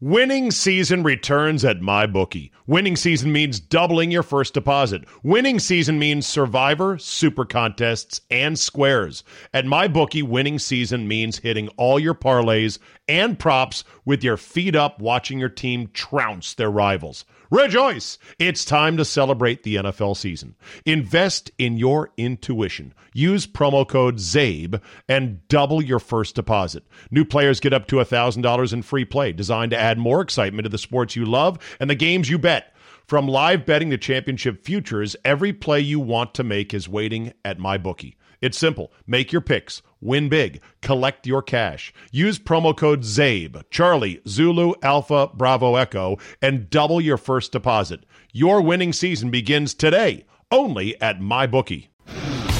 Winning season returns at MyBookie. Winning season means doubling your first deposit. Winning season means Survivor, Super Contests, and Squares. At MyBookie, winning season means hitting all your parlays and props with your feet up watching your team trounce their rivals. Rejoice! It's time to celebrate the NFL season. Invest in your intuition. Use promo code ZABE and double your first deposit. New players get up to $1,000 in free play, designed to add more excitement to the sports you love and the games you bet. From live betting to championship futures, every play you want to make is waiting at MyBookie. It's simple. Make your picks, win big, collect your cash. Use promo code ZABE, Charlie, Zulu, Alpha, Bravo, Echo, and double your first deposit. Your winning season begins today, only at MyBookie.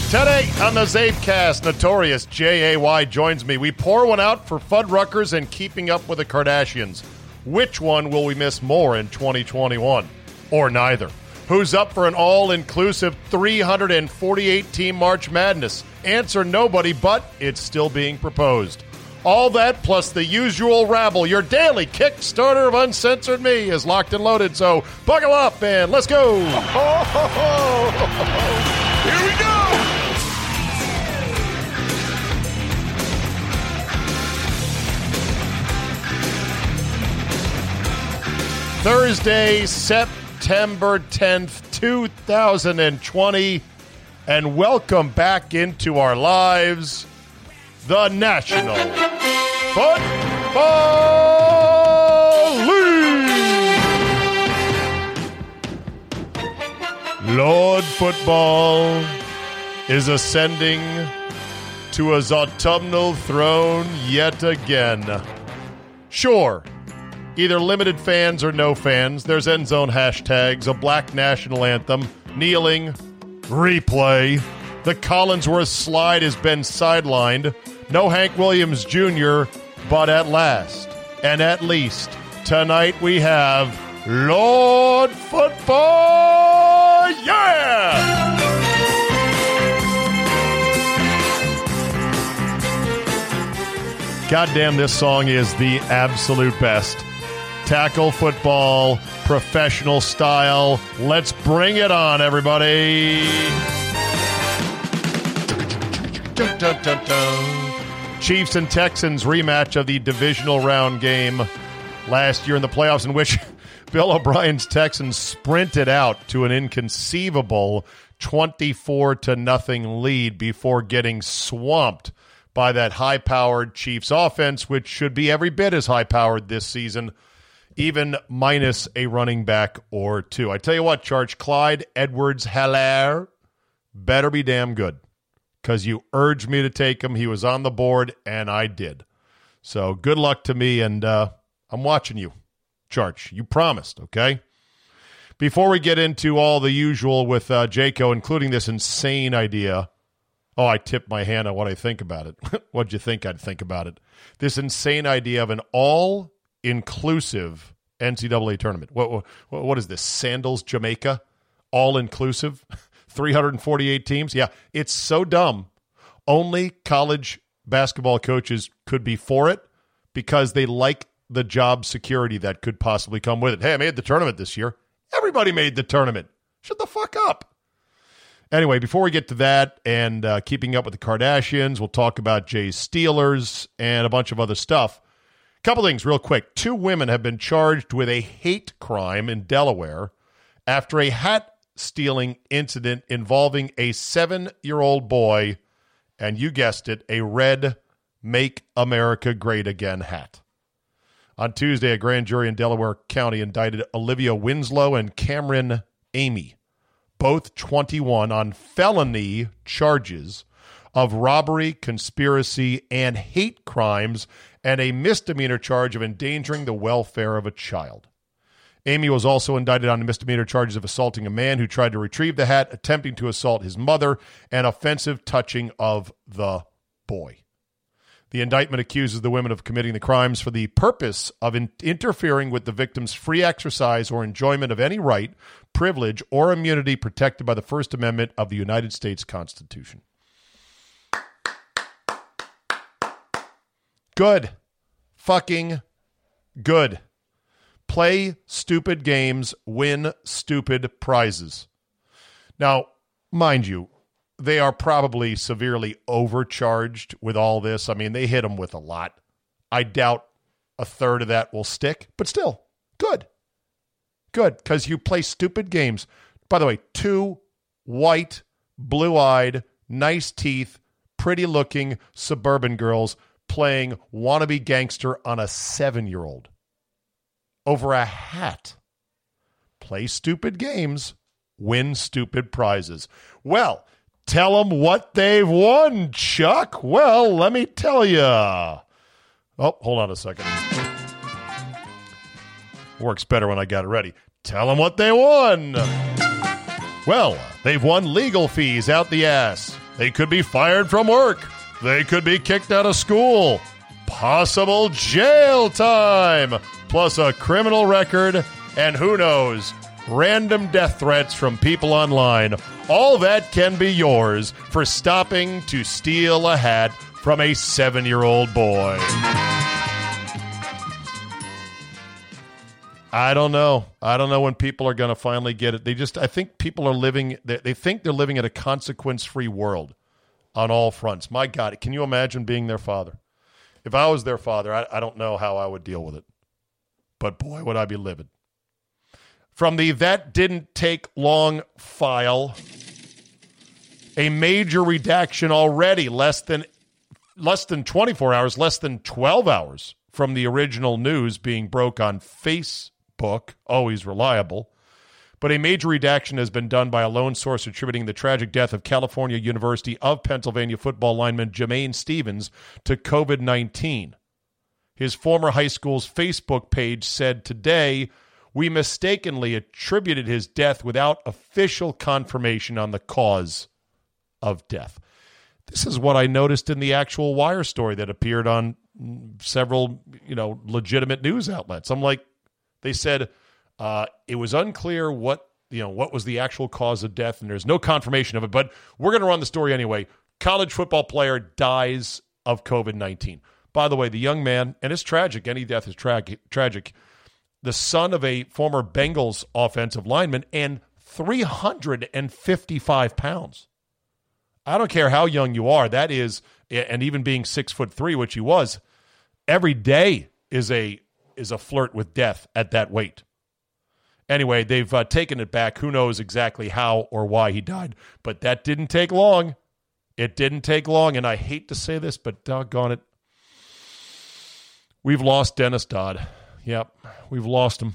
Today on the Zabecast, Notorious J.A.Y. joins me. We pour one out for Fuddruckers and Keeping Up with the Kardashians. Which one will we miss more in 2021? Or neither? Who's up for an all inclusive 348 team March Madness? Answer nobody, but it's still being proposed. All that plus the usual rabble, your daily Kickstarter of Uncensored Me is locked and loaded, so buckle up and let's go! Here we go! Thursday, September 10th, 2020. And welcome back into our lives, the National Football League. Lord Football is ascending to his autumnal throne yet again. Sure, either limited fans or no fans. There's end zone hashtags, a black national anthem, kneeling, replay. The Collinsworth slide has been sidelined. No Hank Williams Jr., but at last, and at least, tonight we have Lord Football! Yeah! Goddamn, this song is the absolute best tackle football, professional style. Let's bring it on, everybody. Chiefs and Texans rematch of the divisional round game last year in the playoffs, in which Bill O'Brien's Texans sprinted out to an inconceivable 24 to nothing lead before getting swamped by that high powered Chiefs offense, which should be every bit as high powered this season even minus a running back or two. I tell you what, Charge Clyde Edwards Helaire better be damn good because you urged me to take him. He was on the board, and I did. So good luck to me, and uh, I'm watching you, Charge. You promised, okay? Before we get into all the usual with uh, including this insane idea. Oh, I tipped my hand on what I think about it. What'd you think I'd think about it? This insane idea of an all inclusive NCAA tournament. What, what, what is this? Sandals, Jamaica, all inclusive, 348 teams. Yeah, it's so dumb. Only college basketball coaches could be for it because they like the job security that could possibly come with it. Hey, I made the tournament this year. Everybody made the tournament. Shut the fuck up. Anyway, before we get to that and uh, keeping up with the Kardashians, we'll talk about Jay's Steelers and a bunch of other stuff. Couple things real quick. Two women have been charged with a hate crime in Delaware after a hat stealing incident involving a seven year old boy, and you guessed it, a red Make America Great Again hat. On Tuesday, a grand jury in Delaware County indicted Olivia Winslow and Cameron Amy, both 21, on felony charges of robbery, conspiracy, and hate crimes and a misdemeanor charge of endangering the welfare of a child. Amy was also indicted on misdemeanor charges of assaulting a man who tried to retrieve the hat, attempting to assault his mother, and offensive touching of the boy. The indictment accuses the women of committing the crimes for the purpose of in- interfering with the victim's free exercise or enjoyment of any right, privilege, or immunity protected by the First Amendment of the United States Constitution. Good. Fucking good. Play stupid games, win stupid prizes. Now, mind you, they are probably severely overcharged with all this. I mean, they hit them with a lot. I doubt a third of that will stick, but still, good. Good, because you play stupid games. By the way, two white, blue eyed, nice teeth, pretty looking suburban girls playing wannabe gangster on a seven year old over a hat. Play stupid games, win stupid prizes. Well, tell them what they've won, Chuck. Well, let me tell you. Oh, hold on a second. Works better when I got it ready. Tell them what they won. Well, they've won legal fees out the ass. They could be fired from work. They could be kicked out of school. Possible jail time, plus a criminal record, and who knows, random death threats from people online. All that can be yours for stopping to steal a hat from a seven year old boy. I don't know. I don't know when people are going to finally get it. They just, I think people are living, they, they think they're living in a consequence free world on all fronts. My God, can you imagine being their father? If I was their father, I, I don't know how I would deal with it. But boy, would I be livid. From the That Didn't Take Long file, a major redaction already, less than less than 24 hours, less than 12 hours from the original news being broke on Facebook always reliable. But a major redaction has been done by a lone source attributing the tragic death of California University of Pennsylvania football lineman Jamain Stephens to COVID 19. His former high school's Facebook page said today, We mistakenly attributed his death without official confirmation on the cause of death. This is what I noticed in the actual wire story that appeared on several, you know, legitimate news outlets. I'm like, they said uh, it was unclear what you know what was the actual cause of death, and there's no confirmation of it. But we're going to run the story anyway. College football player dies of COVID nineteen. By the way, the young man, and it's tragic. Any death is tra- tragic. The son of a former Bengals offensive lineman and 355 pounds. I don't care how young you are. That is, and even being six foot three, which he was, every day is a is a flirt with death at that weight. Anyway, they've uh, taken it back. Who knows exactly how or why he died, but that didn't take long. It didn't take long, and I hate to say this, but doggone it, we've lost Dennis Dodd. Yep, we've lost him.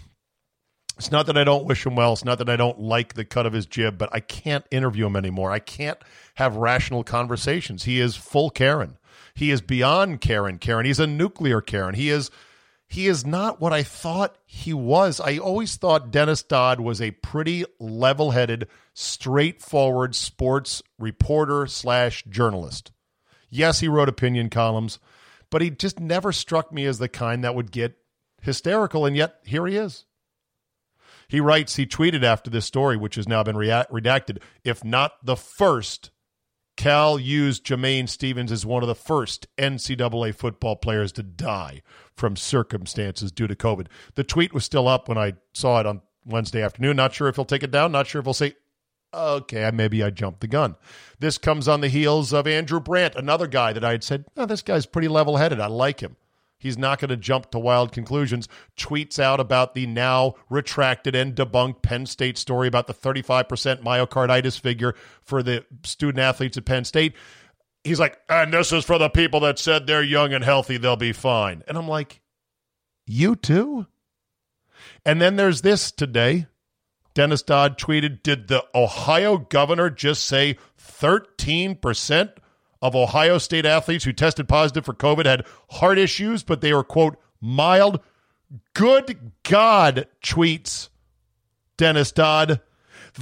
It's not that I don't wish him well. It's not that I don't like the cut of his jib, but I can't interview him anymore. I can't have rational conversations. He is full Karen. He is beyond Karen. Karen. He's a nuclear Karen. He is he is not what I thought he was. I always thought Dennis Dodd was a pretty level headed, straightforward sports reporter slash journalist. Yes, he wrote opinion columns, but he just never struck me as the kind that would get hysterical, and yet here he is. He writes, he tweeted after this story, which has now been redacted, if not the first Cal used Jamain Stephens as one of the first NCAA football players to die from circumstances due to COVID. The tweet was still up when I saw it on Wednesday afternoon. Not sure if he'll take it down. Not sure if he'll say, okay, maybe I jumped the gun. This comes on the heels of Andrew Brandt, another guy that I had said, oh, this guy's pretty level headed. I like him. He's not going to jump to wild conclusions. Tweets out about the now retracted and debunked Penn State story about the 35% myocarditis figure for the student athletes at Penn State. He's like, and this is for the people that said they're young and healthy, they'll be fine. And I'm like, you too? And then there's this today. Dennis Dodd tweeted Did the Ohio governor just say 13% of Ohio State athletes who tested positive for COVID had heart issues, but they were, quote, mild. Good God, tweets Dennis Dodd.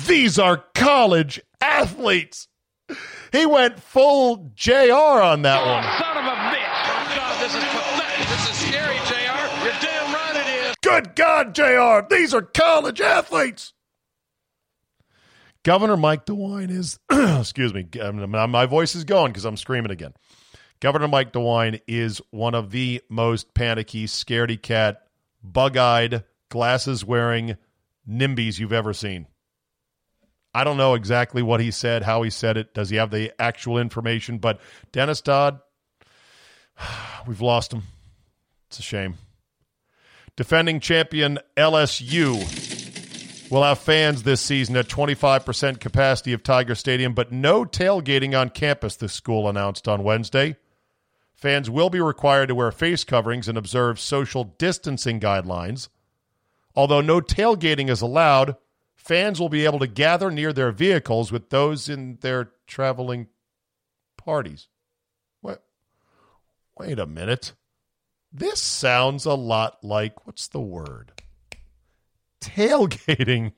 These are college athletes. He went full JR on that one. Son of a bitch. Oh, God, this is pathetic. This is scary, JR. You're damn right it is. Good God, JR. These are college athletes. Governor Mike DeWine is, excuse me, my voice is going because I'm screaming again. Governor Mike DeWine is one of the most panicky, scaredy cat, bug eyed, glasses wearing NIMBYs you've ever seen. I don't know exactly what he said, how he said it. Does he have the actual information? But Dennis Dodd, we've lost him. It's a shame. Defending champion LSU will have fans this season at 25% capacity of Tiger Stadium, but no tailgating on campus, the school announced on Wednesday. Fans will be required to wear face coverings and observe social distancing guidelines. Although no tailgating is allowed, fans will be able to gather near their vehicles with those in their traveling parties. What? Wait a minute. This sounds a lot like what's the word? Tailgating.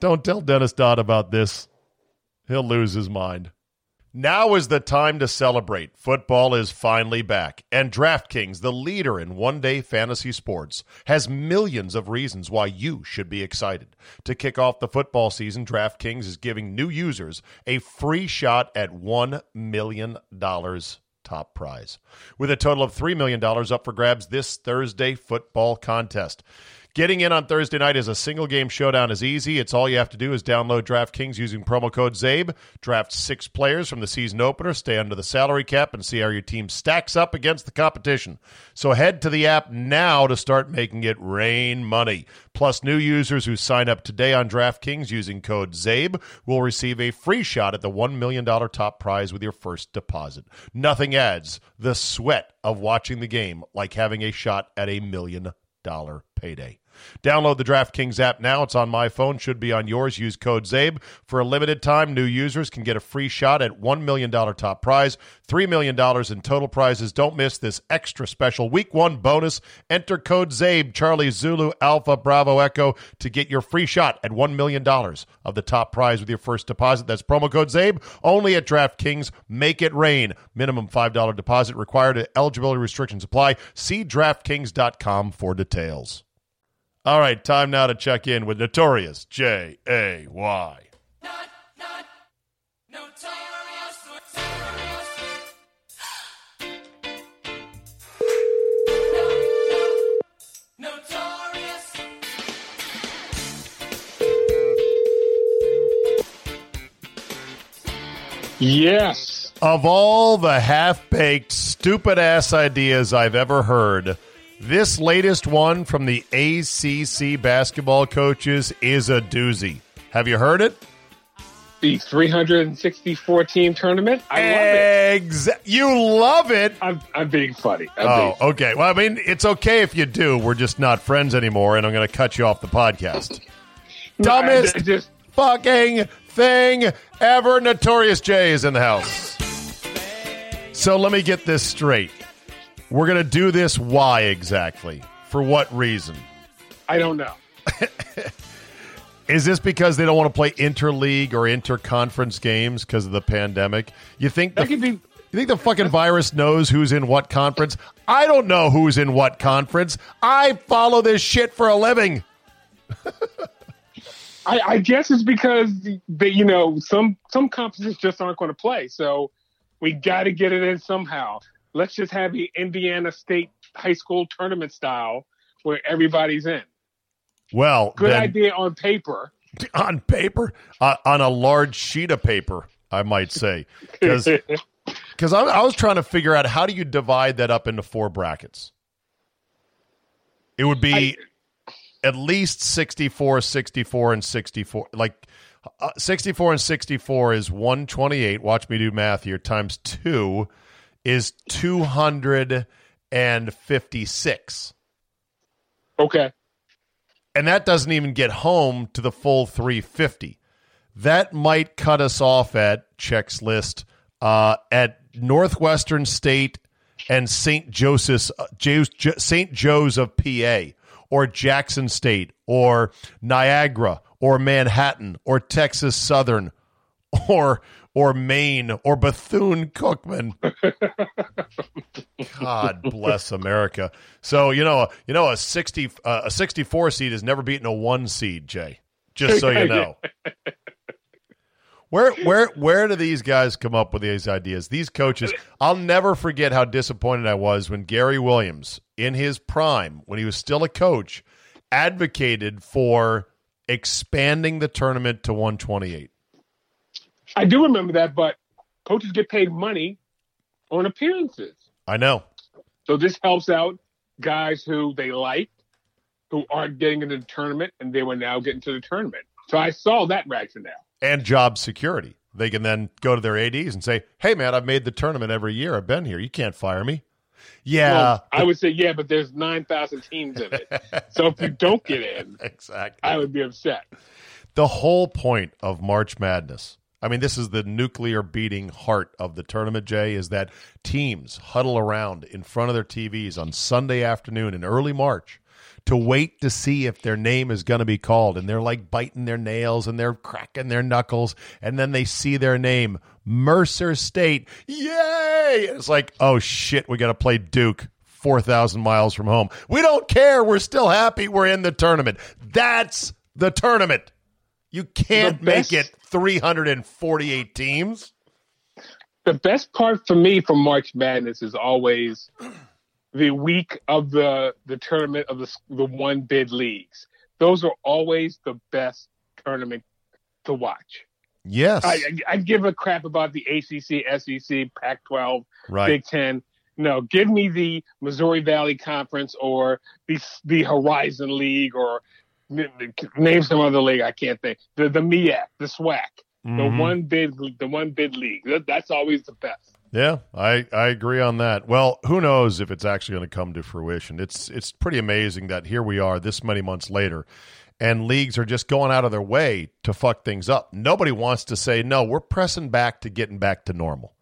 Don't tell Dennis Dodd about this. He'll lose his mind. Now is the time to celebrate. Football is finally back, and DraftKings, the leader in one day fantasy sports, has millions of reasons why you should be excited. To kick off the football season, DraftKings is giving new users a free shot at $1 million top prize, with a total of $3 million up for grabs this Thursday football contest. Getting in on Thursday night is a single game showdown is easy. It's all you have to do is download DraftKings using promo code ZABE, draft six players from the season opener, stay under the salary cap, and see how your team stacks up against the competition. So head to the app now to start making it rain money. Plus, new users who sign up today on DraftKings using code ZABE will receive a free shot at the $1 million top prize with your first deposit. Nothing adds the sweat of watching the game like having a shot at a million dollar payday. Download the DraftKings app now. It's on my phone, should be on yours. Use code ZABE. For a limited time, new users can get a free shot at $1 million top prize, $3 million in total prizes. Don't miss this extra special week one bonus. Enter code ZABE, Charlie Zulu Alpha Bravo Echo, to get your free shot at $1 million of the top prize with your first deposit. That's promo code ZABE only at DraftKings. Make it rain. Minimum $5 deposit required. Eligibility restrictions apply. See DraftKings.com for details. All right, time now to check in with Notorious J A Y. Yes. Of all the half baked, stupid ass ideas I've ever heard, this latest one from the ACC basketball coaches is a doozy. Have you heard it? The 364 team tournament. I love it. You love it. I'm, I'm being funny. I'm Oh, being, okay. Well, I mean, it's okay if you do. We're just not friends anymore, and I'm going to cut you off the podcast. No, I- Dumbest I just fucking thing ever. Notorious J is in the house. So let me get this straight. We're going to do this. Why exactly? For what reason? I don't know. Is this because they don't want to play interleague or interconference games because of the pandemic? You think the, That could be. you think the fucking virus knows who's in what conference? I don't know who's in what conference. I follow this shit for a living. I, I guess it's because they, you know some some conferences just aren't going to play, so we got to get it in somehow. Let's just have the Indiana State high school tournament style where everybody's in. Well, Good then, idea on paper. on paper, uh, on a large sheet of paper, I might say, because I, I was trying to figure out how do you divide that up into four brackets. It would be at least 64, 64, and 64. Like uh, 64 and 64 is 128. Watch me do math here. Times two is 256. okay. And that doesn't even get home to the full 350. That might cut us off at checks list uh, at Northwestern State and St. Joseph's, uh, St. Joe's of PA, or Jackson State, or Niagara, or Manhattan, or Texas Southern, or or Maine, or Bethune Cookman. God bless America. So you know, you know, a sixty uh, a sixty four seed has never beaten a one seed. Jay, just so you know. Where where where do these guys come up with these ideas? These coaches. I'll never forget how disappointed I was when Gary Williams, in his prime, when he was still a coach, advocated for expanding the tournament to 128. I do remember that, but coaches get paid money on appearances. I know. So this helps out guys who they like, who aren't getting into the tournament, and they will now get into the tournament. So I saw that rationale. And job security. They can then go to their ADs and say, "Hey, man, I've made the tournament every year. I've been here. You can't fire me." Yeah, Well, I would say yeah, but there's nine thousand teams in it. so if you don't get in, exactly. I would be upset. the whole point of March Madness. I mean, this is the nuclear beating heart of the tournament, Jay, is that teams huddle around in front of their TVs on Sunday afternoon in early March to wait to see if their name is going to be called. And they're like biting their nails and they're cracking their knuckles. And then they see their name, Mercer State. Yay! It's like, oh shit, we got to play Duke. 4,000 miles from home. We don't care. We're still happy. We're in the tournament. That's the tournament. You can't The make it 348 teams. The best part for me from March Madness is always the week of the the tournament of the the one bid leagues. Those are always the best tournament to watch. Yes. I, I, I give a crap about the ACC, SEC, Pac-12, right. Big Ten. No, give me the Missouri Valley Conference or the the Horizon League or name some other league I can't think. The the MEAC, the SWAC, the Mhm. one bid the one bid league. That's always the best. Yeah, I, I agree on that. Well, who knows if it's actually going to come to fruition? It's it's pretty amazing that here we are this many months later, and leagues are just going out of their way to fuck things up. Nobody wants to say no. We're pressing back to getting back to normal.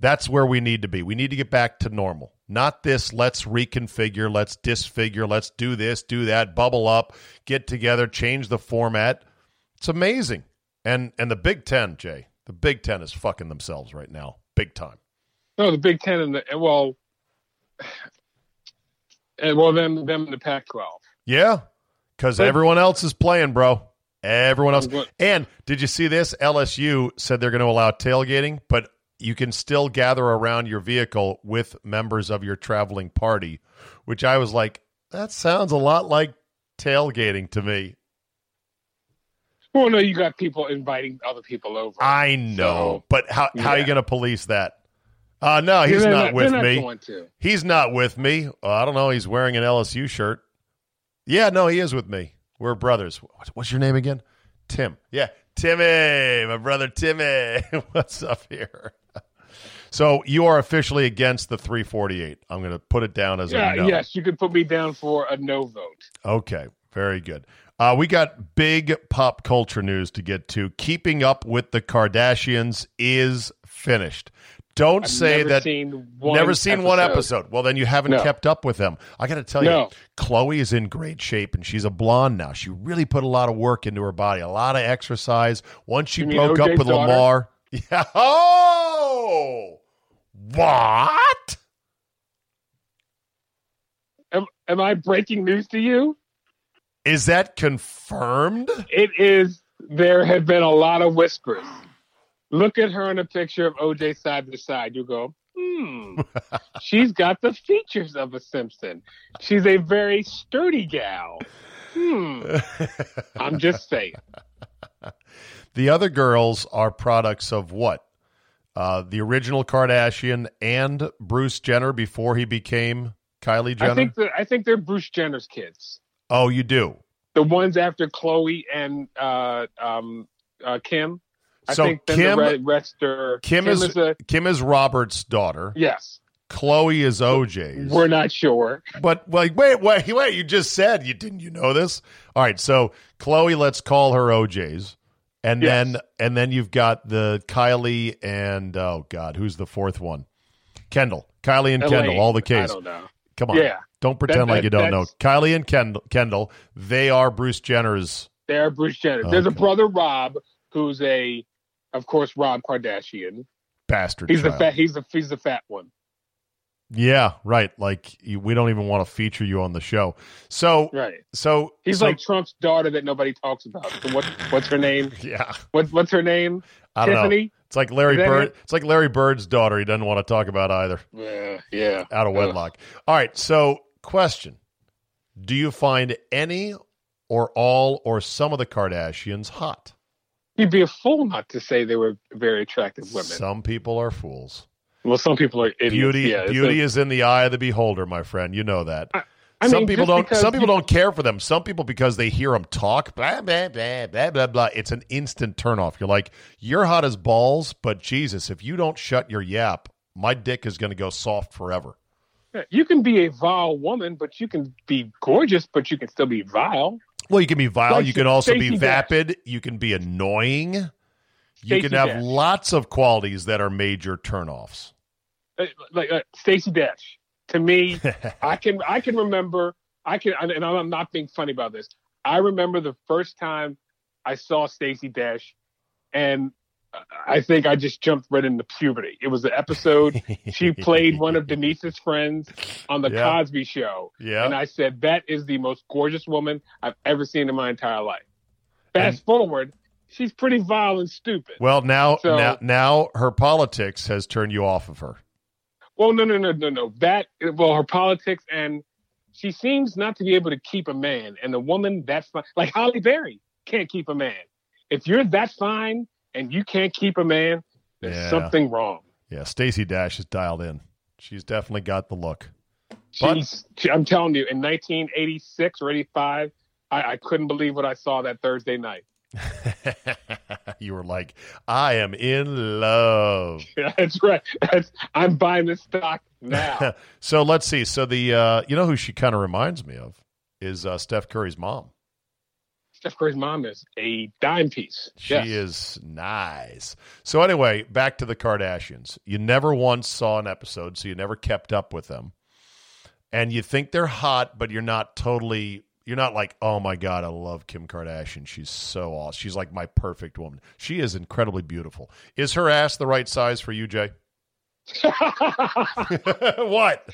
That's where we need to be. We need to get back to normal. Not this. Let's reconfigure. Let's disfigure. Let's do this, do that. Bubble up. Get together. Change the format. It's amazing. And and the Big Ten, Jay. The Big Ten is fucking themselves right now, big time. No, the Big Ten and the well, and well them them in the Pac-12. Yeah, because everyone else is playing, bro. Everyone else. And did you see this? LSU said they're going to allow tailgating, but you can still gather around your vehicle with members of your traveling party, which I was like, that sounds a lot like tailgating to me. Well, no, you got people inviting other people over. I know, So, but how how are you going to police that? Uh, no, he's They're not, with me. Not going to. He's not with me. Uh, I don't know. He's wearing an LSU shirt. Yeah, no, he is with me. We're brothers. What's your name again? Tim. Yeah, Timmy, my brother Timmy. What's up here? So you are officially against the 348. I'm going to put it down as Yeah, a no. yes, you can put me down for a no vote. Okay, very good. Uh, we got big pop culture news to get to. Keeping up with the Kardashians is finished. Don't I've say never that. Seen Never seen one episode. Well, then you haven't No. kept up with them. I got to tell you, Khloé is in great shape, and she's a blonde now. She really put a lot of work into her body, a lot of exercise. Once she broke up with daughter? Lamar, yeah. Oh, what? Am, am I breaking news to you? Is that confirmed? It is. There have been a lot of whispers. Look at her in a picture of OJ side to side. You go, hmm. She's got the features of a Simpson. She's a very sturdy gal. Hmm. I'm just saying. The other girls are products of what? Uh, the original Kardashian and Bruce Jenner before he became Kylie Jenner. I think that I think they're Bruce Jenner's kids. oh, you do. The ones after Khloé and uh, um, uh, Kim. I So think Kim- the re- rest are Kim, is, a Kim is Robert's daughter. yes. Khloé is OJ's. We're not sure. but like, wait, wait, wait! You just said you didn't. You know this? All right. So Khloé, let's call her OJ's, and Yes. then and then you've got the Kylie and oh god, who's the fourth one? Kendall, Kylie and Kendall, Elaine. all the I case. don't know. Come on, Yeah. don't pretend That- like you don't know. Kylie and Kendall, Kendall, they are Bruce Jenner's. They're Bruce Jenner. There's a brother Rob who's a, of course, Rob Kardashian. Bastard. He's the fat. He's the he's the fat one. Yeah, right. Like you, we don't even want to feature you on the show. So, Right. so He's so- like Trump's daughter that nobody talks about. So what what's her name? yeah. What what's her name? I don't know. Tiffany. It's like Larry Bird. it? It's like Larry Bird's daughter. He doesn't want to talk about either. Yeah, yeah. Out of Ugh. wedlock. All right. So, question: Do you find any, or all, or some of the Kardashians hot? You'd be a fool not to say they were very attractive women. Some people are fools. Well, some people are idiots. Beauty, yeah, beauty a- is in the eye of the beholder, my friend. You know that. I some mean, people don't. Some people don't care for them. Some people because they hear them talk, blah blah blah blah blah blah. It's an instant turnoff. You're like, you're hot as balls, but Jesus, if you don't shut your yap, my dick is going to go soft forever. You can be a vile woman, but you can be gorgeous, but you can still be vile. Well, you can be vile. Like you can also be Stacey Dash. vapid. You can be annoying. You can have Dash. lots of qualities that are major turnoffs. Uh, Like uh, Stacey Dash. To me, I can I can remember I can and I'm not being funny about this. I remember the first time I saw Stacey Dash, and I think I just jumped right into puberty. It was the episode she played one of Denise's friends on the Yeah. Cosby Show, Yeah. and I said that is the most gorgeous woman I've ever seen in my entire life. Fast And- forward, she's pretty vile and stupid. well, now, So- now, now, her politics has turned you off of her. Well, no, no, no, no, no. That well, her politics and she seems not to be able to keep a man. And the woman that's fine, like Halle Berry can't keep a man. If you're that fine and you can't keep a man, there's Yeah. something wrong. Yeah, Stacey Dash is dialed in. She's definitely got the look. But- She's, she, I'm telling you, in 1986 or 85, I, I couldn't believe what I saw that Thursday night. you were like, I am in love. That's right. That's, I'm buying this stock now. so let's see. So the uh, you know who she kind of reminds me of is uh, Steph Curry's mom. Steph Curry's mom is a dime piece. She Yes. is nice. So anyway, back to the Kardashians. You never once saw an episode, so you never kept up with them. And you think they're hot, but you're not totally you're not like, "Oh my god, I love Kim Kardashian. She's so awesome. She's like my perfect woman." She is incredibly beautiful. Is her ass the right size for you, Jay? what?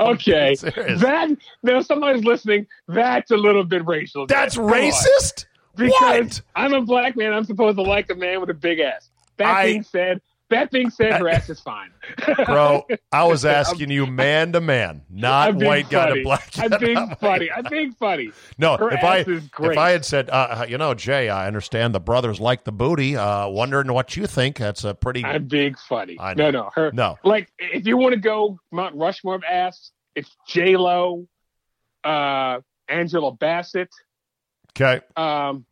okay. That now somebody's listening. That's a little bit racial. That's racist? Because What? I'm a black man. I'm supposed to like a man with a big ass. That I- being said, that being said, her ass is fine. Bro, I was asking you man to man, not white guy to black guy. I'm being funny. I'm being funny. No, Her if I if. I had said, uh, you know, Jay, I understand the brothers like the booty. Uh, wondering what you think. That's a pretty. I'm being funny. I know. No, no. Her no, like if you want to go Mount Rushmore of ass, it's J Lo, uh, Angela Bassett, okay. um,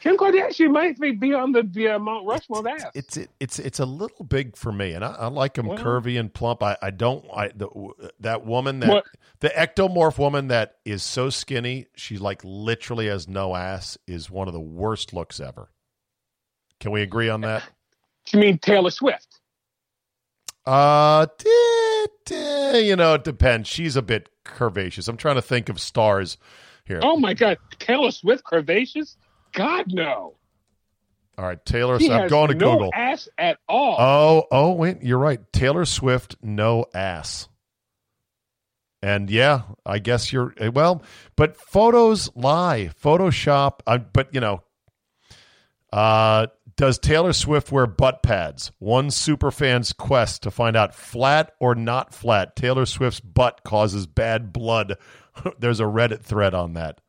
Kim Kardashian might be- on the, the uh, Mount Rushmore ass. It's it, it's it's a little big for me, and I, I like them Well- curvy and plump. I, I don't. I the, that woman that What- the ectomorph woman that is so skinny, she like literally has no ass, is one of the worst looks ever. Can we agree on that? you mean Taylor Swift? Uh, you know, it depends. She's a bit curvaceous. I'm trying to think of stars here. Oh my God, Taylor Swift curvaceous? God no. All right, Taylor. She I'm going to no Google. ass at all. Oh, oh, wait, you're right. Taylor Swift, no ass. And yeah, I guess you're eh, well, but photos lie. Photoshop, uh, but you know, uh, does Taylor Swift wear butt pads? One superfan's quest to find out flat or not flat. Taylor Swift's butt causes bad blood. There's a Reddit thread on that.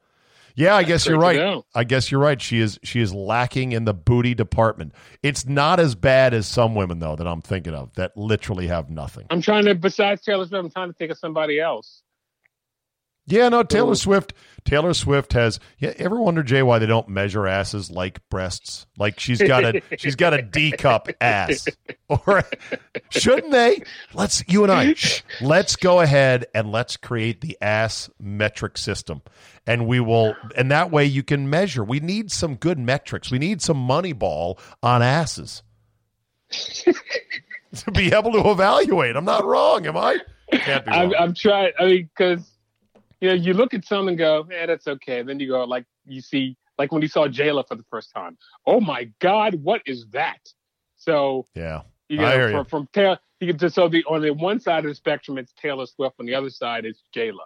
Yeah, I guess you're right. I guess you're right. She is she is lacking in the booty department. It's not as bad as some women though that I'm thinking of that literally have nothing. I'm trying to. Besides Taylor Swift, I'm trying to think of somebody else. Yeah, no, Taylor. Swift. Taylor Swift has. Yeah, ever wonder Jay why they don't measure asses like breasts? Like she's got a she's got a D cup ass, or shouldn't they? Let's you and I. shh, let's go ahead and let's create the ass metric system, and we will. And that way you can measure. We need some good metrics. We need some money ball on asses to be able to evaluate. I'm not wrong, am I? Can't be wrong. I'm, I'm trying. I mean, because you know, you look at some and go, "Yeah, that's okay." Then you go, like you see, like when you saw J Lo for the first time. Oh my God, what is that? So yeah. you I hear know, you. from, from Taylor, you can just so the on the one side of the spectrum it's Taylor Swift, on the other side it's J Lo.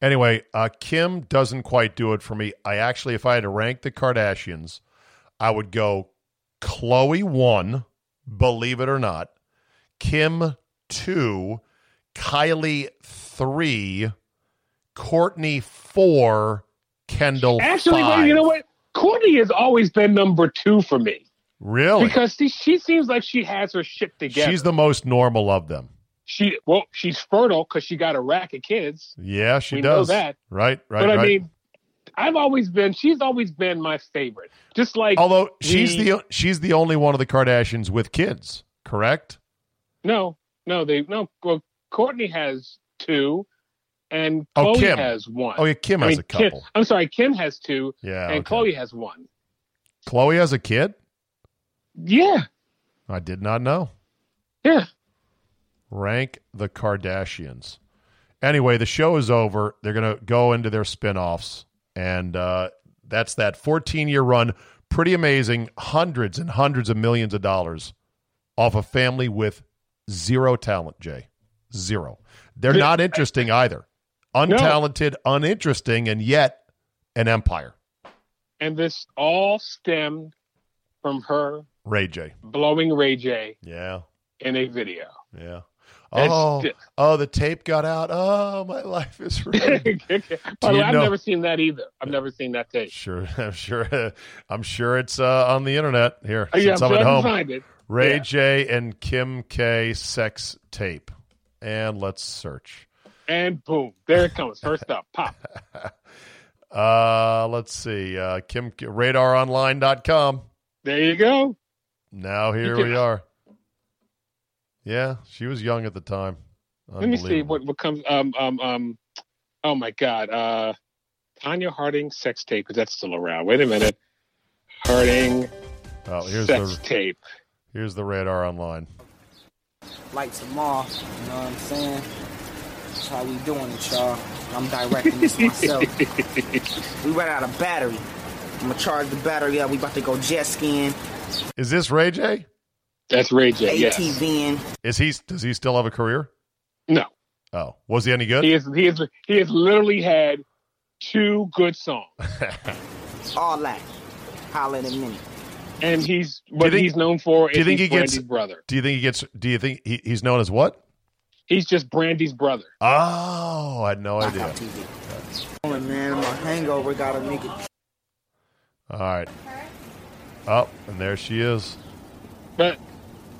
Anyway, uh, Kim doesn't quite do it for me. I actually, if I had to rank the Kardashians, I would go Khloé one, believe it or not. Kim two, Kylie three, Kourtney four, Kendall Actually, five. wait, you know what? Kourtney has always been number two for me Really? because she, she seems like she has her shit together. She's the most normal of them. she well, she's fertile because she got a rack of kids. Yeah, she We know does. that. Right, right, but I mean, I've always been. She's always been my favorite. Just like Although she's the- the she's the only one of the Kardashians with kids, correct? no, no, they no. Well, Kourtney has two, and Oh, Khloé Kim. has one. Oh yeah, Kim I has mean, a couple. Kim, I'm sorry, Kim has two, yeah, and okay. Khloé has one. Khloé has a kid. Yeah, I did not know. yeah. Rank the Kardashians. Anyway, the show is over. They're going to go into their spin-offs and uh, that's that 14-year run. Pretty amazing. Hundreds and hundreds of millions of dollars off a family with zero talent, Jay. Zero. They're not interesting either. Untalented, uninteresting, and yet an empire. And this all stemmed from her Ray J. blowing Ray J Yeah. in a video. Yeah. Oh, di- oh, the tape got out. Oh, my life is ruined. By I've know- never seen that either. I've never seen that tape. Sure, I'm sure. I'm sure it's uh, on the internet here. Oh, yeah, since I'm sure home. find it. Ray Yeah. J and Kim K sex tape, and let's search. And boom, there it comes. First up, pop. Uh, let's see. Uh, Kim RadarOnline.com. There you go. Now here can- we are. Yeah, she was young at the time. Let me see what, what comes. Um, um, um. Oh my God. Uh, Tonya Harding sex tape. Is that still around? Wait a minute. Harding Oh, here's sex the tape. here's the Radar Online. Like them off. You know what I'm saying? That's how we doing it, y'all. I'm directing this myself. we ran out of battery. I'm gonna charge the battery up. We about to go jet skiing, Is this Ray J? That's Ray J. Yes. ATVing. Is he? Does he still have a career? No. Oh, was he any good? He is. He is. He has literally had two good songs, all that. Holla in a minute. and he's what think- he's known for. do you is think he's he gets- brother? Do you think he gets? Do you think he, he's known as what? He's just Brandy's brother. Oh, I had no idea. Oh, man, my hangover gotta make it. All right. Oh, and there she is. But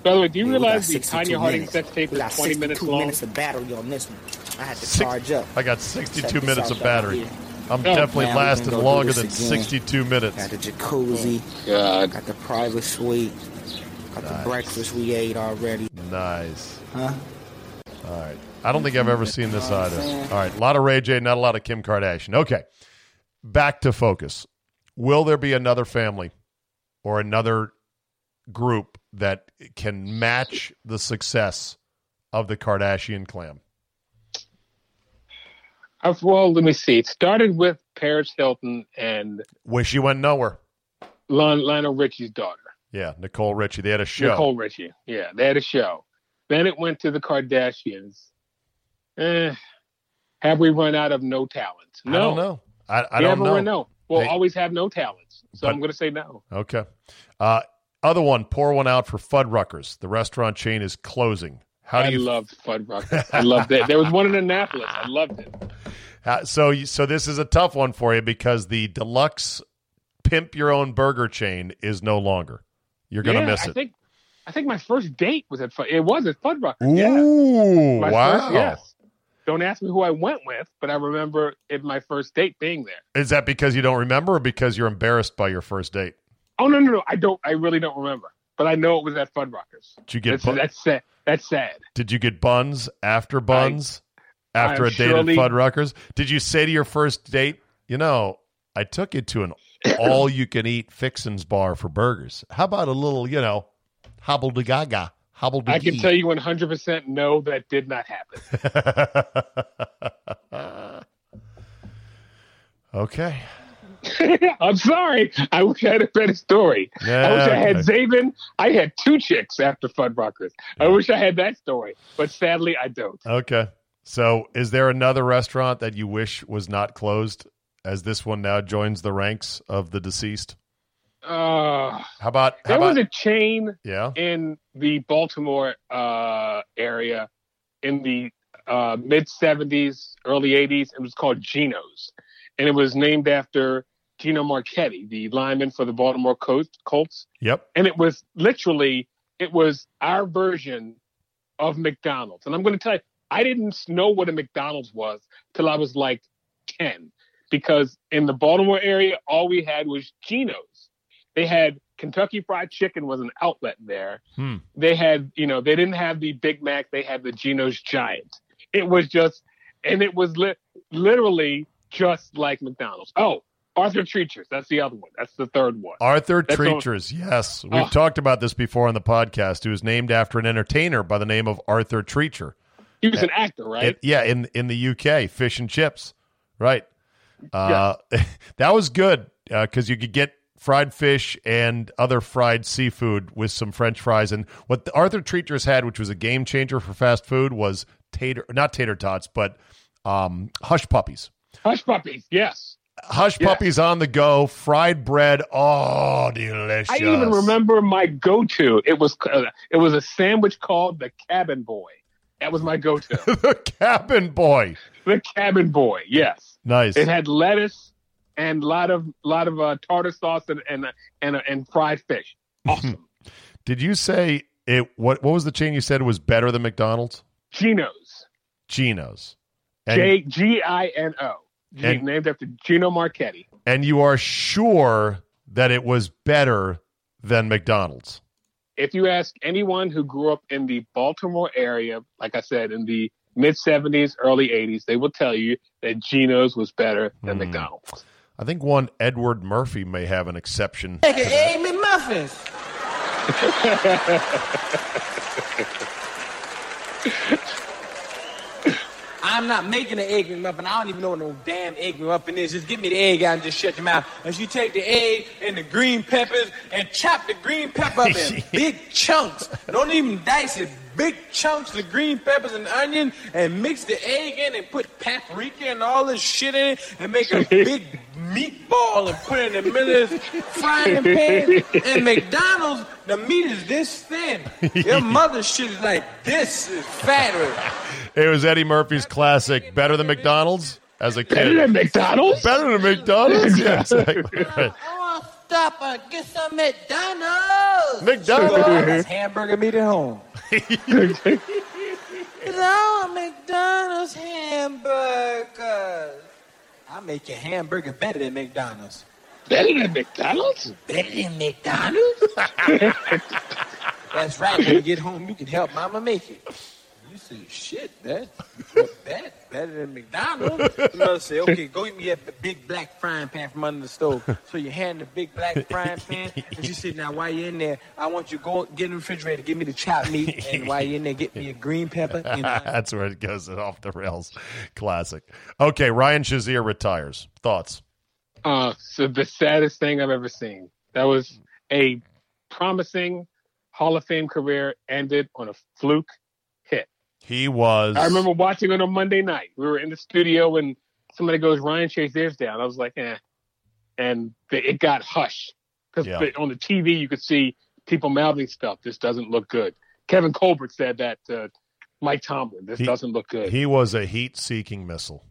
by the way, do you Yeah, we got realize the 62 Tonya Harding minutes. sex tape is 20 minutes 62 long? minutes of battery on this one. I had to Six- charge up. I got 62 minutes of battery. I'm Oh, definitely man, lasting go longer than again. 62 minutes. Got the jacuzzi. Oh, God. Got the private suite. Got Nice. the breakfast we ate already. Nice. Huh? All right. I don't think I've ever seen this You know what either. All right. A lot of Ray J, not a lot of Kim Kardashian. Okay. Back to focus. Will there be another family or another group that can match the success of the Kardashian clan? Uh, Well, let me see. It started with Paris Hilton and Wish you went nowhere. Lionel Richie's daughter, Yeah, Nicole Richie. They had a show. Nicole Richie. Yeah, they had a show. Then it went to the Kardashians. Eh, have we run out of no talent? I No. don't know. I, I don't know. no. We'll They- always have no talents. So But- I'm going to say no. Okay. Uh, other one, pour one out for Fuddruckers. The restaurant chain is closing. How I do you? love Fuddruckers. I loved it. There was one in Annapolis. I loved it. how- so, you- so this is a tough one for you because the deluxe pimp your own burger chain is no longer. You're gonna yeah, miss I it. think I think my first date was at Fud. It was at Fuddruckers. Yeah. Ooh, My wow! First, yes. Don't ask me who I went with, but I remember it my first date being there. Is that because you don't remember, or because you're embarrassed by your first date? Oh no, no, no! I don't. I really don't remember, but I know it was at Fuddruckers. Did you get That's, bu- that's sad. That's sad. Did you get buns after buns after I'm a date surely- at Fuddruckers? Did you say to your first date, you know, I took you to an all you can eat fixins bar for burgers. How about a little, you know, hobble de gaga, hobble de I can tell you 100 percent no, that did not happen. okay. I'm sorry. I wish I had a better story. I wish I had Okay. Zabin. I had two chicks after Fuddruckers. I wish I had that story, but sadly I don't. Okay. So, is there another restaurant that you wish was not closed as this one now joins the ranks of the deceased? Uh, How about how there about was a chain yeah? in the Baltimore uh, area in the uh, mid 70s, early 80s. It was called Gino's. And it was named after Gino Marchetti, the lineman for the Baltimore Col- Colts. Yep. And it was literally, it was our version of McDonald's. And I'm going to tell you, I didn't know what a McDonald's was till I was like 10 because in the Baltimore area, all we had was Gino's. They had Kentucky Fried Chicken was an outlet there. Hmm. They had, you know, they didn't have the Big Mac. They had the Gino's Giant. It was just, and it was li- literally just like McDonald's. Oh, Arthur Treacher's. That's the other one. That's the third one. Arthur That's Treachers, yes. We've Oh. talked about this before on the podcast. He was named after an entertainer by the name of Arthur Treacher. He was an actor, right? It- yeah, in in the UK, fish and chips, right? Uh, that was good because you could get fried fish and other fried seafood with some French fries. And what Arthur Treachers had, which was a game changer for fast food, was tater not tater tots, but um, hush puppies. Hush puppies. Yes. Hush Yes. puppies on the go, fried bread. Oh, delicious! I even remember my go-to. It was uh, it was a sandwich called the Cabin Boy. That was my go-to. the cabin boy. the Cabin Boy. Yes. Nice. It had lettuce and a lot of lot of uh, tartar sauce and and and, and fried fish. Awesome. Did you say it? What What was the chain you said was better than McDonald's? Gino's. Gino's. J G I N O. Named after Gino Marchetti. and you are sure that it was better than McDonald's. If you ask anyone who grew up in the Baltimore area, like I said, in the mid 70s, early 80s, they will tell you that Gino's was better than Hmm. McDonald's. I think one Edward Murphy may have an exception. Make an egg McMuffins. I'm not making an egg McMuffin. I don't even know what no damn egg McMuffin is. Just give me the egg out and just shut your mouth. As you take the egg and the green peppers and chop the green pepper up in big chunks. Don't even dice it. Big chunks of green peppers and onion and mix the egg in and put paprika and all this shit in it and make a big meatball and put it in the middle of this frying pan. And McDonald's, the meat is this thin. Your mother's shit is like this is fatter. It was Eddie Murphy's classic. Better than McDonald's as a kid. Better than. McDonald's? Better than McDonald's. Yeah, exactly. Right. I want to stop and get some McDonald's. McDonald's. Hamburger meat at home. Cause I want McDonald's hamburgers. I make your hamburger better than McDonald's. Better than McDonald's? Better than McDonald's? That's right. When you get home, you can help Mama make it. You say, shit, that, that better than McDonald's. Your mother say, okay, go get me a big black frying pan from under the stove. So you hand the big black frying pan, and she said, now while you're in there, I want you to go get in the refrigerator, give me the chopped meat, and while you're in there, get me a green pepper. And I- That's where it goes off the rails. Classic. Okay, Ryan Shazier retires. Thoughts? Uh, so the saddest thing I've ever seen. That was a promising Hall of Fame career ended on a fluke hit. He was. I remember watching it on a Monday night. We were in the studio and somebody goes, Ryan Shazier's down. I was like, eh. And it got hushed because Yeah. on the TV you could see people mouthing stuff. This doesn't look good. Kevin Colbert said that to Mike Tomlin. This He- doesn't look good. He was a heat-seeking missile.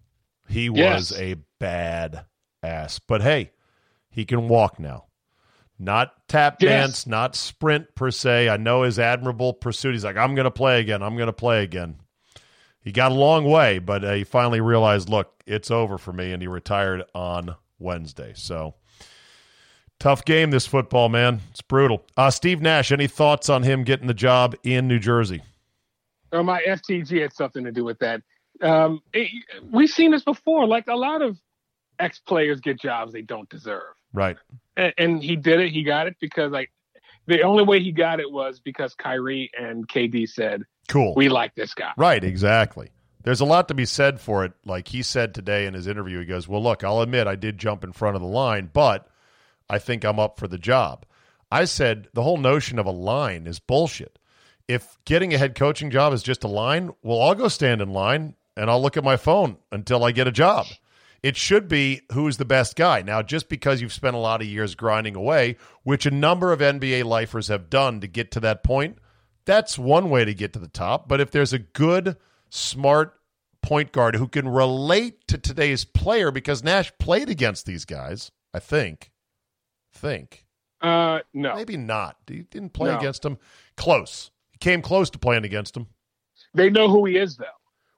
He Yes. was a bad ass. But hey, he can walk now. Not tap Yes. dance, not sprint per se. I know his admirable pursuit. He's like, I'm going to play again. I'm going to play again. He got a long way, but uh, he finally realized, look, it's over for me, and he retired on Wednesday. So tough game this football, man. It's brutal. Uh, Steve Nash, any thoughts on him getting the job in New Jersey? or my FTG had something to do with that. Um, it- we've seen this before. Like a lot of ex players get jobs they don't deserve, Right. and, and he did it. He got it because like the only way he got it was because Kyrie and KD said Cool. we like this guy. Right, exactly. There's a lot to be said for it. Like he said today in his interview, he goes, Well, look, I'll admit I did jump in front of the line, but I think I'm up for the job. I said the whole notion of a line is bullshit. If getting a head coaching job is just a line, well, I'll go stand in line and I'll look at my phone until I get a job. It should be who's the best guy. Now, just because you've spent a lot of years grinding away, which a number of NBA lifers have done to get to that point, that's one way to get to the top. But if there's a good, smart point guard who can relate to today's player, because Nash played against these guys, I think. Think. Uh, no, Maybe not. He didn't play No. against him. Close. He came close to playing against him. they know who he is though.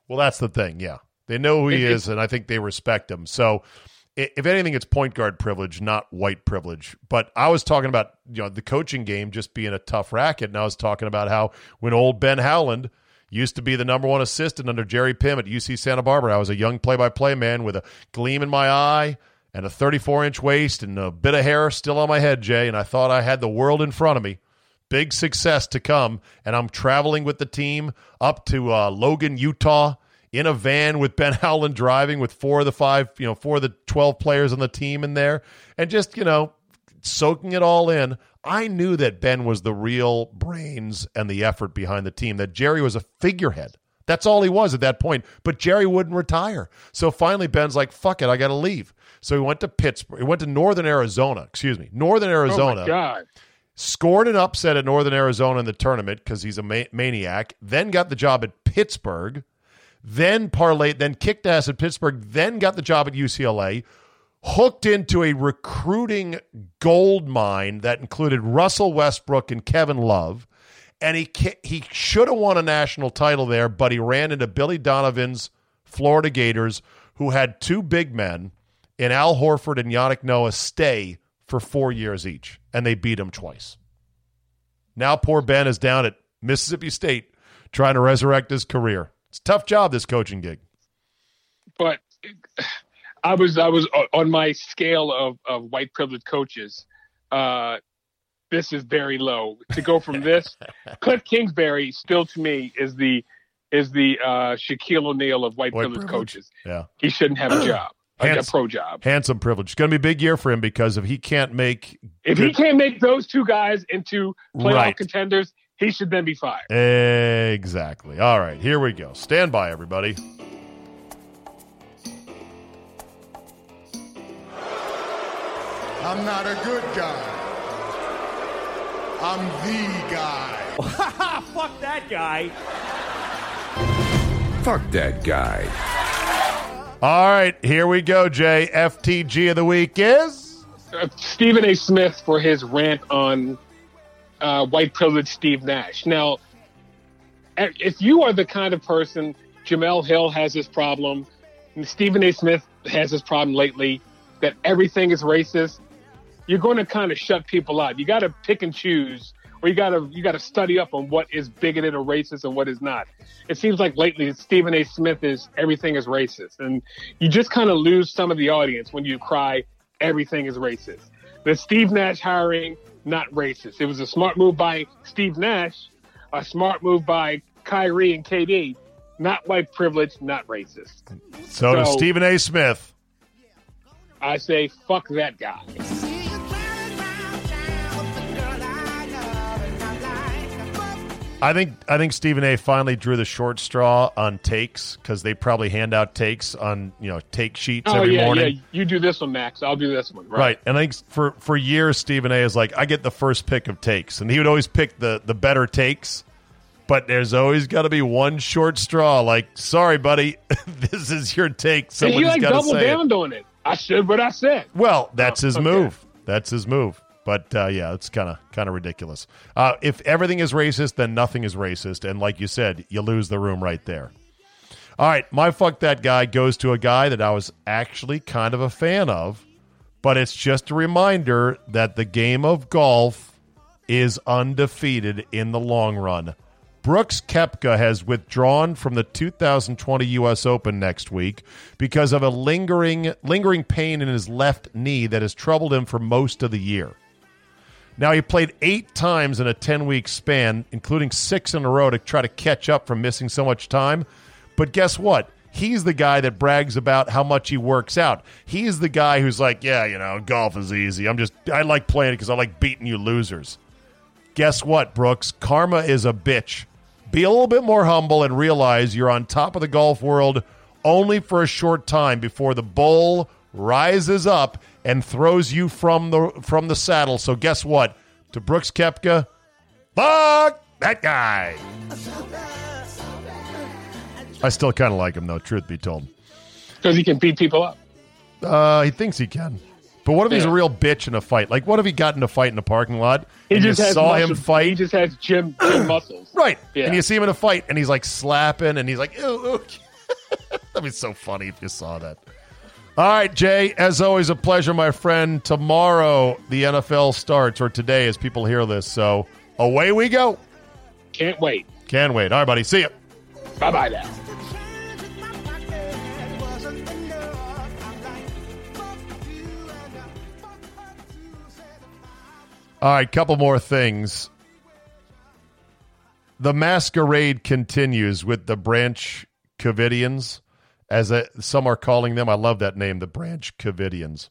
Well, that's the thing. Yeah, they know who he is, and I think they respect him. So, if anything, it's point guard privilege, not white privilege. But I was talking about you know the coaching game just being a tough racket, and I was talking about how when old Ben Howland used to be the number one assistant under Jerry Pimm at UC Santa Barbara, I was a young play-by-play man with a gleam in my eye and a 34-inch waist and a bit of hair still on my head, Jay, and I thought I had the world in front of me big success to come. And I'm traveling with the team up to uh, Logan, Utah, in a van with Ben Howland driving with four of the five, you know, four of the 12 players on the team in there, and just, you know, soaking it all in. I knew that Ben was the real brains and the effort behind the team, that Jerry was a figurehead. That's all he was at that point. But Jerry wouldn't retire. So finally, Ben's like, fuck it, I got to leave. So he went to Pittsburgh. He went to Northern Arizona, excuse me, Northern Arizona Oh my god! scored an upset at Northern Arizona in the tournament because he's a ma- maniac. Then got the job at Pittsburgh. Then parlayed, then kicked ass at Pittsburgh. Then got the job at UCLA. Hooked into a recruiting gold mine that included Russell Westbrook and Kevin Love, and he he should have won a national title there, but he ran into Billy Donovan's Florida Gators, who had two big men in Al Horford and Yannick Noah stay for four years each, and they beat him twice. Now poor Ben is down at Mississippi State trying to resurrect his career. It's a tough job, this coaching gig. But I was I was on my scale of of white privileged coaches. Uh, this is very low to go from this. Cliff Kingsbury still to me is the is the uh, Shaquille O'Neal of white, White privileged privilege. coaches. Yeah. He shouldn't have a job, like a pro job. Handsome privilege. It's going to be a big year for him because if he can't make If he can't make those two guys into playoff Right. contenders, he should then be fired. Exactly. All right, here we go. Stand by, everybody. I'm not a good guy. I'm the guy. Fuck that guy. Fuck that guy. All right, here we go, Jay. FTG of the week is. uh, Stephen A. Smith for his rant on uh, white privilege Steve Nash. Now, if you are the kind of person, Jemele Hill has this problem, Stephen A. Smith has this problem lately, that everything is racist, you're going to kind of shut people out. You got to pick and choose, or you got to you got to study up on what is bigoted or racist and what is not. It seems like lately Stephen A. Smith is everything is racist, and you just kind of lose some of the audience when you cry everything is racist. The Steve Nash hiring not racist. It was a smart move by Steve Nash, a smart move by Kyrie and KD. Not white privilege, not racist. So, to So- Stephen A. Smith. I say fuck that guy. I think I think Stephen A. finally drew the short straw on takes because they probably hand out takes on you know take sheets Oh every yeah, morning. yeah. You do this one, Max. I'll do this one. Right. Right. And I think for for years Stephen A is like, I get the first pick of takes. And he would always pick the the better takes. But there's always got to be one short straw. Like, sorry, buddy, this is your take. And Someone's he like doubled say it. down on it. I said what I said. Well, that's oh, his okay. move. That's his move. But uh, yeah, it's kind of kind of ridiculous. Uh, if everything is racist, then nothing is racist. And like you said, you lose the room right there. All right, my fuck that guy goes to a guy that I was actually kind of a fan of, but it's just a reminder that the game of golf is undefeated in the long run. Brooks Koepka has withdrawn from the 2020 U.S. Open next week because of a lingering lingering pain in his left knee that has troubled him for most of the year. Now he played eight times in a 10 week span, including six in a row to try to catch up from missing so much time. But guess what? He's the guy that brags about how much he works out. He's the guy who's like, yeah, you know, golf is easy. I'm just, I like playing it because I like beating you losers. Guess what, Brooks? Karma is a bitch. Be a little bit more humble and realize you're on top of the golf world only for a short time before the bull rises up and throws you from the from the saddle. So guess what? To Brooks Koepka, fuck that guy. I still kind of like him though. Truth be told, because he can beat people up. uh, he thinks he can. But what if he's a real bitch in a fight? Like, what if he got in a fight in a parking lot He and just you saw muscle- him fight? He just has gym, gym muscles. Right. Yeah. And you see him in a fight and he's like slapping and he's like, ew, ew. That'd be so funny if you saw that. All right, Jay, as always, a pleasure, my friend. Tomorrow, the NFL starts, or today as people hear this. So away we go. Can't wait. Can't wait. All right, buddy. See ya. Bye bye now. All right, couple more things. The masquerade continues with the Branch Covidians, as a, some are calling them. I love that name, the Branch Covidians.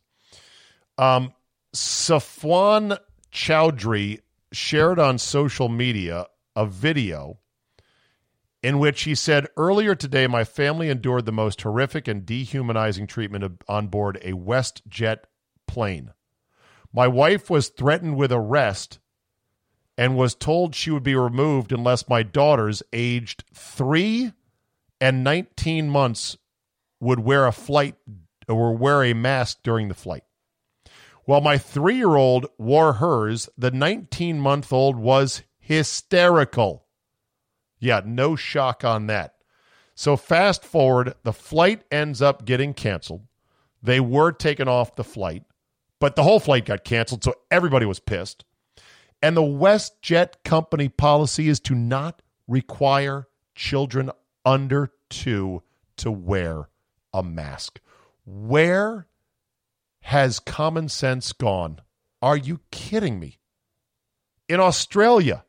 Um, Safwan Choudhry shared on social media a video in which he said, Earlier today, my family endured the most horrific and dehumanizing treatment of- on board a WestJet plane. My wife was threatened with arrest and was told she would be removed unless my daughters, aged three and 19 months, would wear a flight or wear a mask during the flight. While my three year old wore hers, the 19 month old was hysterical. Yeah, no shock on that. So, fast forward, the flight ends up getting canceled. They were taken off the flight, but the whole flight got canceled, so everybody was pissed. And the WestJet company policy is to not require children under two to wear a mask. Where has common sense gone? Are you kidding me? In Australia,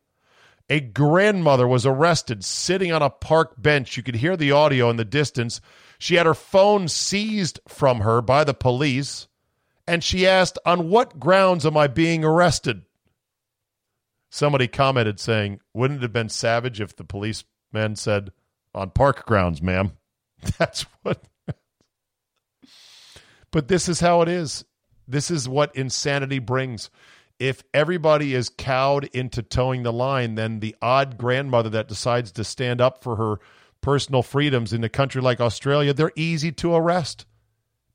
a grandmother was arrested sitting on a park bench. You could hear the audio in the distance. She had her phone seized from her by the police, and she asked, On what grounds am I being arrested? Somebody commented saying, Wouldn't it have been savage if the policeman said, On park grounds, ma'am? That's what. But this is how it is. This is what insanity brings. If everybody is cowed into toeing the line, then the odd grandmother that decides to stand up for her personal freedoms in a country like Australia, they're easy to arrest.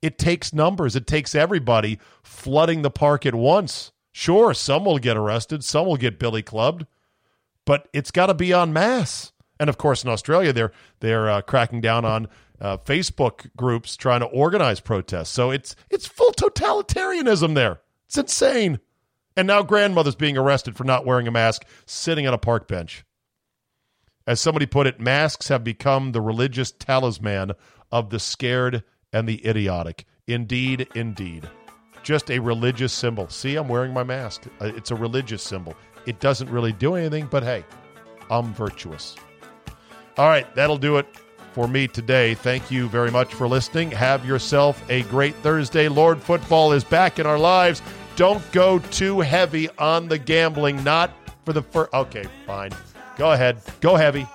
It takes numbers. It takes everybody flooding the park at once. Sure, some will get arrested, some will get billy clubbed, but it's got to be en masse. And of course, in Australia, they're they're uh, cracking down on uh, Facebook groups trying to organize protests. So it's it's full totalitarianism there. It's insane. And now grandmother's being arrested for not wearing a mask, sitting on a park bench. As somebody put it, masks have become the religious talisman of the scared and the idiotic. Indeed, indeed. Just a religious symbol. See, I'm wearing my mask. Uh, It's a religious symbol. It doesn't really do anything, but hey, I'm virtuous. All right, that'll do it for me today. Thank you very much for listening. Have yourself a great Thursday. Lord Football is back in our lives. Don't go too heavy on the gambling. Not for the first. Okay, fine. Go ahead. Go heavy.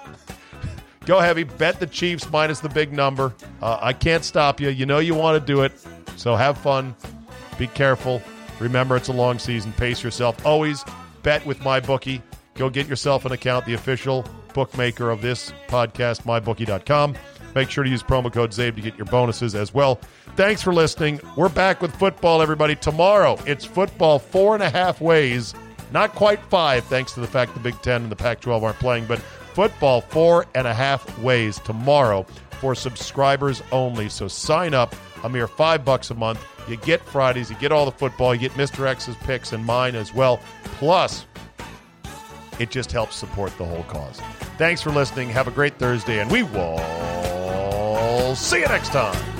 Go heavy. Bet the Chiefs minus the big number. Uh, I can't stop you. You know you want to do it. So have fun. Be careful. Remember, it's a long season. Pace yourself. Always bet with my bookie. Go get yourself an account, the official bookmaker of this podcast, mybookie.com. Make sure to use promo code ZABE to get your bonuses as well. Thanks for listening. We're back with football, everybody. Tomorrow, it's football four and a half ways. Not quite five, thanks to the fact the Big Ten and the Pac 12 aren't playing, but football four and a half ways tomorrow for subscribers only. So sign up, a mere five bucks a month. You get Fridays, you get all the football, you get Mr. X's picks and mine as well. Plus, it just helps support the whole cause. Thanks for listening. Have a great Thursday, and we will see you next time.